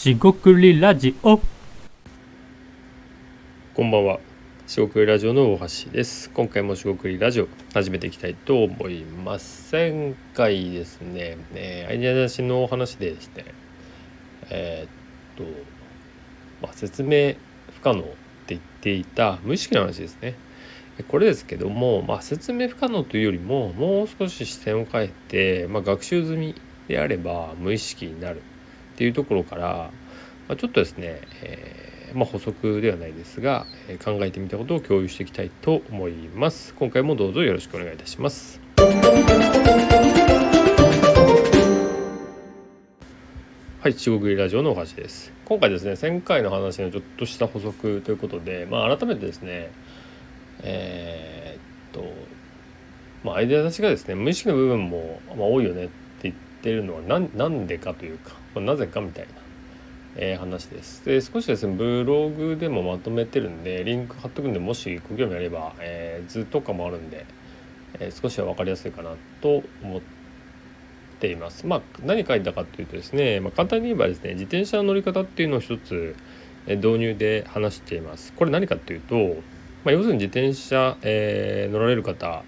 しごくりラジオこんばんは。しごくりラジオの大橋です。今回もしごくりラジオ始めていきたいと思います。前回ですね、えーアイデア出しのお話でですね、えーっと、まあ、説明不可能って言っていた無意識の話ですね。これですけども、まあ、説明不可能というよりももう少し視点を変えて、まあ、学習済みであれば無意識になるっていうところから、まあ、ちょっとですね、えーまあ、補足ではないですが、えー考えてみたことを共有していきたいと思います。今回もどうぞよろしくお願いいたします。はい、中国ラジオのお箸です。今回ですね、前回の話のちょっとした補足ということで、まあ、改めてですね、えーっと、まあ、アイデアたちがですね、無意識の部分も、まあ、多いよねって言ってるのはなんなんでかというか、まあ、なぜかみたいな、えー話です。で、少しですね、ブログでもまとめてるんで、リンク貼っとくんで、もしご興味あれば、えー図とかもあるんで、えー少しは分かりやすいかなと思っています。まあ、何書いたかというとですね、まあ、簡単に言えばですね、自転車の乗り方っていうのを一つ、え導入で話しています。これ何かっていうと、まあ、要するに自転車、えー乗られる方、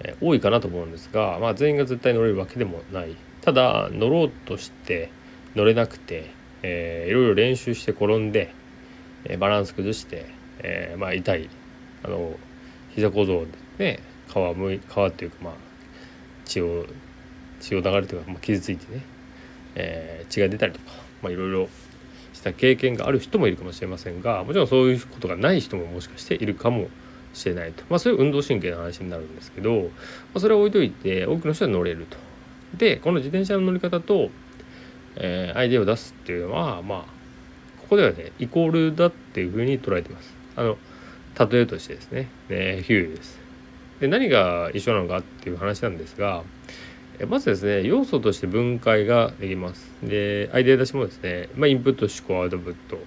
え多いかなと思うんですが、まあ、全員が絶対乗れるわけでもないただ乗ろうとして乗れなくて、えーいろいろ練習して転んで、えーバランス崩して、えーまあ、痛いあの膝小僧でね皮むい皮っていうかまあ血を血を流れというか、まあ、傷ついてね、えー血が出たりとか、まあ、いろいろした経験がある人もいるかもしれませんがもちろんそういうことがない人ももしかしているかもしれないと、まあ、そういう運動神経の話になるんですけど、まあ、それは置いといて多くの人は乗れると。でこの自転車の乗り方と、えーアイデアを出すっていうのはまあここではねイコールだっていうふうに捉えてます。あの例えとしてですね、えーヒューです。で何が一緒なのかっていう話なんですがまずですね要素として分解ができます。でアイデア出しもですね、まあ、インプット思考アウトプット、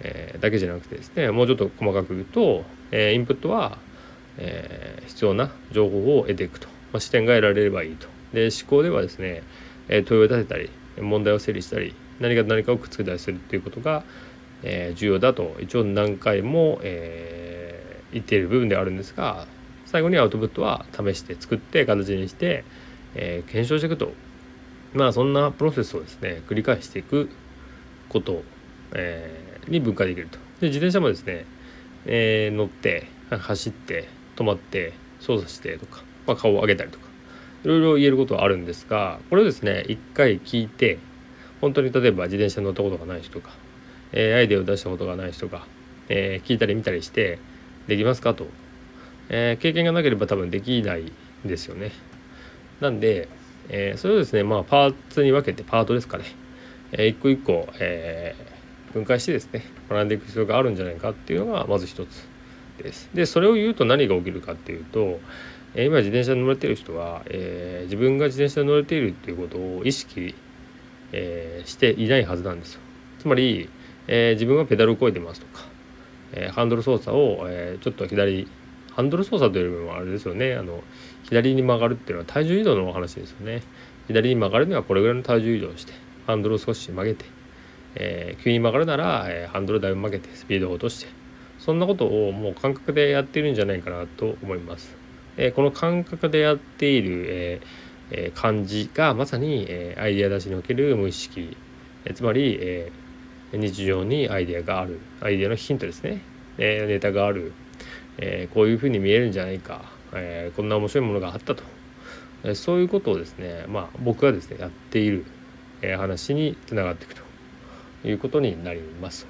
えーだけじゃなくてですねもうちょっと細かく言うと、えーインプットは、えー必要な情報を得ていくと、まあ、視点が得られればいいと。で思考ではですね、え問いを立てたり問題を整理したり何か何かをくっつけたりするっていうことが、えー重要だと一応何回も、えー言っている部分ではあるんですが最後にアウトプットは試して作って形にして、えー検証していくとまあそんなプロセスをですね繰り返していくこと、えーに分解できると。で自転車もですね、えー乗って走って止まって操作してとか、まあ、顔を上げたりとかいろいろ言えることはあるんですがこれをですね一回聞いて本当に例えば自転車に乗ったことがない人が、えーアイデアを出したことがない人が、えー聞いたり見たりしてできますかと、えー経験がなければ多分できないですよね。なんで、えーそれをですねまあパーツに分けてパートですかね、えー一個一個、えー分解してですね学んでいく必要があるんじゃないかっていうのがまず一つです。でそれを言うと何が起きるかっていうと、え今自転車に乗れてる人は、えー自分が自転車に乗れているっていうことを意識、えーしていないはずなんですよ。つまり、えー自分はペダルをこいでますとか、えハンドル操作を、えちょっと左ハンドル操作というよりもあれですよねあの左に曲がるっていうのは体重移動のお話ですよね。左に曲がるにはこれぐらいの体重移動をしてハンドルを少し曲げて、え急に曲がるなら、えハンドルだいぶ曲げてスピードを落としてそんなことをもう感覚でやってるんじゃないかなと思います。えこの感覚でやっている、えーえ感じがまさに、えアイデア出しにおける無意識、えつまり、え日常にアイデアがあるアイデアのヒントですね、えネタがある、えこういうふうに見えるんじゃないか、えこんな面白いものがあったと、えそういうことをですねまあ僕がですねやっている、え話につながっていくと。いうことになります。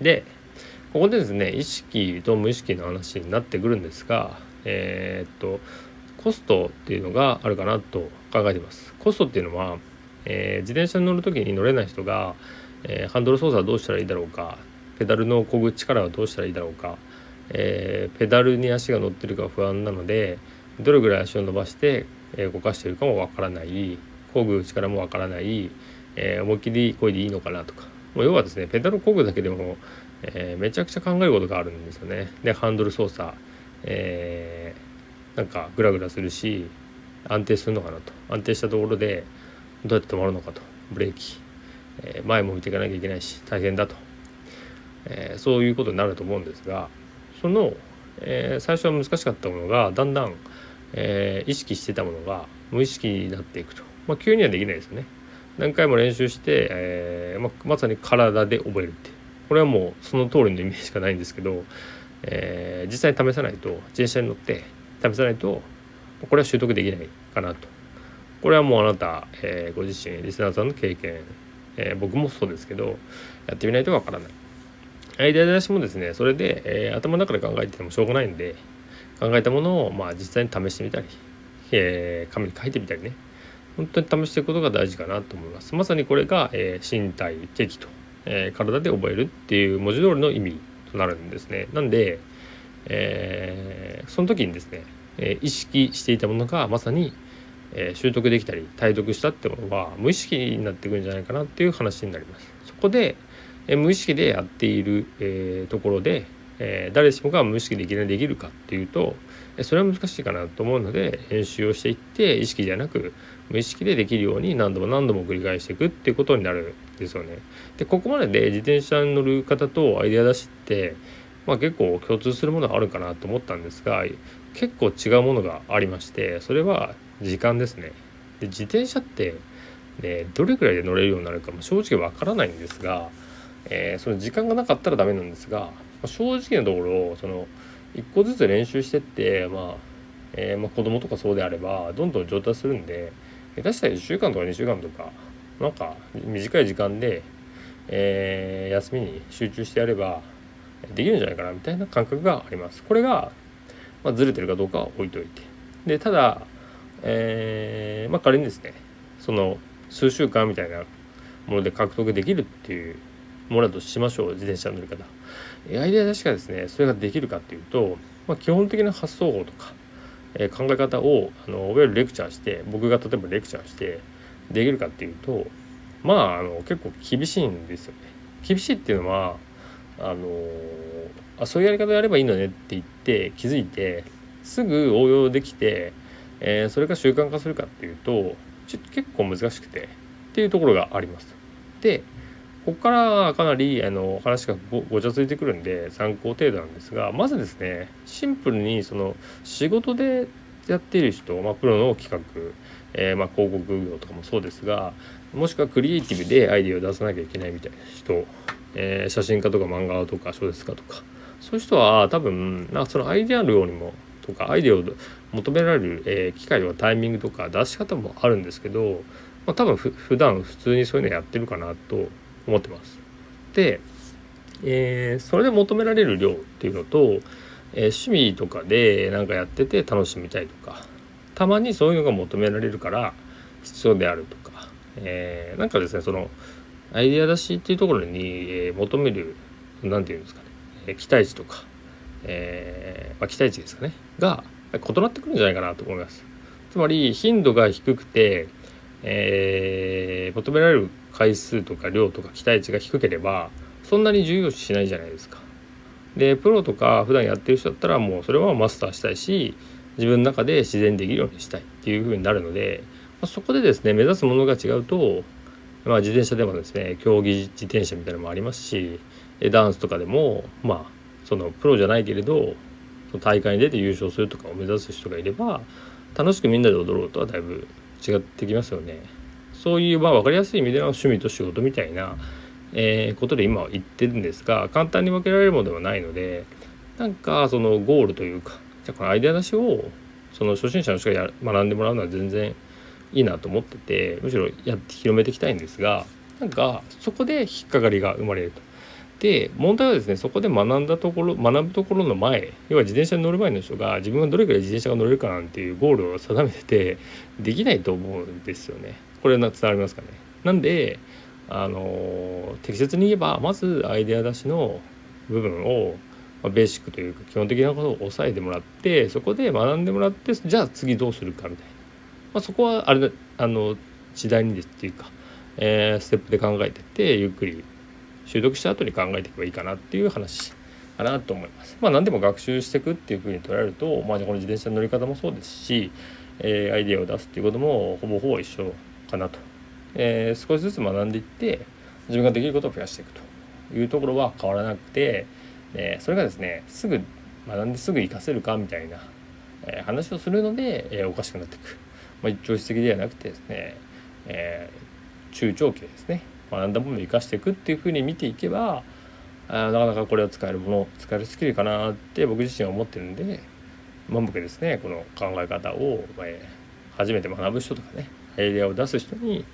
でここでですね意識と無意識の話になってくるんですがえーっとコストっていうのがあるかなと考えてます。コストっていうのは、えー自転車に乗る時に乗れない人が、えーハンドル操作はどうしたらいいだろうかペダルの漕ぐ力はどうしたらいいだろうか、えペダルに足が乗ってるか不安なのでどれぐらい足を伸ばして、え動かしてるかもわからない漕ぐ力もわからない、え思いっきり漕いでいいのかなとかもう要はですねペダル漕ぐだけでも、えめちゃくちゃ考えることがあるんですよね。でハンドル操作、えーなんかグラグラするし安定するのかなと。安定したところでどうやって止まるのかと。ブレーキ、え前も見ていかなきゃいけないし大変だと、えそういうことになると思うんですがその、え最初は難しかったものがだんだん、え意識してたものが無意識になっていくと、まあ、急にはできないですよね。何回も練習して、えーままさに体で覚えるって。これはもうその通りのイメージしかないんですけど、えー、実際に試さないと自転車に乗って試さないとこれは習得できないかなと。これはもうあなた、えー、ご自身リスナーさんの経験、えー、僕もそうですけどやってみないとわからない。アイデア出しもですねそれで、えー、頭の中で考えててもしょうがないんで考えたものをまあ実際に試してみたり、えー、紙に書いてみたりね。本当に試していくことが大事かなと思います。まさにこれが、え、身体的と、え、体で覚えるっていう文字通りの意味となるんですね。なんで、えー、その時にですね、え意識していたものがまさに、え習得できたり体得したってものは無意識になってくるんじゃないかなっていう話になります。そこで、え無意識でやっている、えところで、え誰しもが無意識でいきなりできるかっていうとそれは難しいかなと思うので練習をしていって意識じゃなく無意識でできるように何度も何度も繰り返していくっていうことになるんですよね。でここまでで自転車に乗る方とアイデア出しって、まあ、結構共通するものがあるかなと思ったんですが結構違うものがありましてそれは時間ですね。で自転車って、ね、どれくらいで乗れるようになるかも正直わからないんですが、えー、その時間がなかったらダメなんですが正直なところその一個ずつ練習してってまあ、えー、まあ子供とかそうであればどんどん上達するんで下手したら1週間とか2週間とかなんか短い時間で、えー、休みに集中してやればできるんじゃないかなみたいな感覚があります。これが、まあ、ずれてるかどうかは置いといて。でただ、えー、まあ仮にですねその数週間みたいなもので獲得できるっていうものだとしましょう自転車の乗り方。アイデア出しがですねそれができるかっていうと、まあ、基本的な発想法とか、えー、考え方をあのいわゆるレクチャーして僕が例えばレクチャーしてできるかっていうとまああの結構厳しいんですよね。厳しいっていうのはあのあそういうやり方やればいいのねって言って気づいてすぐ応用できて、えー、それが習慣化するかっていうとちょっと結構難しくてっていうところがあります。でここからはかなりあの話がごちゃついてくるんで参考程度なんですがまずですねシンプルにその仕事でやっている人、まあ、プロの企画、えー、まあ広告業とかもそうですがもしくはクリエイティブでアイデアを出さなきゃいけないみたいな人、えー、写真家とか漫画とか小説家とかそういう人は多分なんかそのアイデア量にもとかアイデアを求められる、えー、機会とかタイミングとか出し方もあるんですけど、まあ、多分ふ普段普通にそういうのやってるかなと思ってます。で、えー、それで求められる量っていうのと、えー、趣味とかで何かやってて楽しみたいとかたまにそういうのが求められるから必要であるとか、えー、なんかですねそのアイデア出しっていうところに、え、求める何て言うんですかね、え、期待値とか、えまあ、期待値ですかねが異なってくるんじゃないかなと思います。つまり頻度が低くて、え、求められる回数とか量とか期待値が低ければそんなに重要視しないじゃないですか。でプロとか普段やってる人だったらもうそれはマスターしたいし自分の中で自然できるようにしたいっていう風になるので、ま、そこでですね目指すものが違うと、まあ、自転車でもですね競技自転車みたいなのもありますしダンスとかでもまあそのプロじゃないけれど大会に出て優勝するとかを目指す人がいれば楽しくみんなで踊ろうとはだいぶ違ってきますよね。そういうまあ分かりやすい意味での趣味と仕事みたいな、えー、ことで今は言ってるんですが簡単に分けられるものではないのでなんかそのゴールというかじゃこのアイデア出しをその初心者の人が学んでもらうのは全然いいなと思っててむしろやって広めていきたいんですがなんかそこで引っかかりが生まれると。で問題はですねそこで学んだところ学ぶところの前要は自転車に乗る前の人が自分がどれくらい自転車が乗れるかなんていうゴールを定めててできないと思うんですよね。これ伝わりますかねなんであの適切に言えばまずアイデア出しの部分を、まあ、ベーシックというか基本的なことを押さえてもらってそこで学んでもらってじゃあ次どうするかみたいな、まあ、そこはあれあの次第にですっていうか、えー、ステップで考えてってゆっくり習得した後に考えていけばいいかなっていう話かなと思います。まあ何でも学習していくっていうふうに捉えると、まあ、この自転車の乗り方もそうですし、えー、アイデアを出すっていうこともほぼほぼ一緒かなと、えー、少しずつ学んでいって自分ができることを増やしていくと。いうところは変わらなくて、えそれがですねすぐ学んですぐ活かせるかみたいな、え話をするので、えおかしくなっていく、まあ、一朝一夕ではなくてですね、え中長期ですね学んだものを生かしていくっていうふうに見ていけばあなかなかこれを使えるもの使えるスキルかなって僕自身は思ってるんで、まあ、僕ですねこの考え方を、え初めて学ぶ人とかねアイデアを出す人に、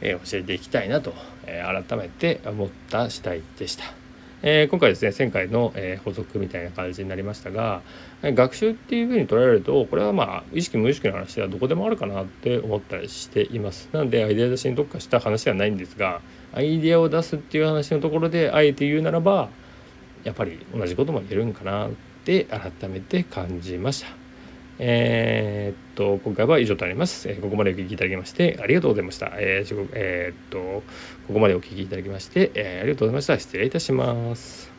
え教えていきたいなと、え改めて思った次第でした。えー、今回ですね1000回の、えー、補足みたいな感じになりましたが学習っていうふうに捉えるとこれはまあ意識無意識の話ではどこでもあるかなって思ったりしていますなのでアイデア出しに特化した話ではないんですがアイデアを出すっていう話のところであえて言うならばやっぱり同じことも言えるんかなって改めて感じましたえー、っと今回は以上となります、えー、ここまでお聞きいただきましてありがとうございました。えー、えー、っとここまでお聞きいただきまして、えー、ありがとうございました。失礼いたします。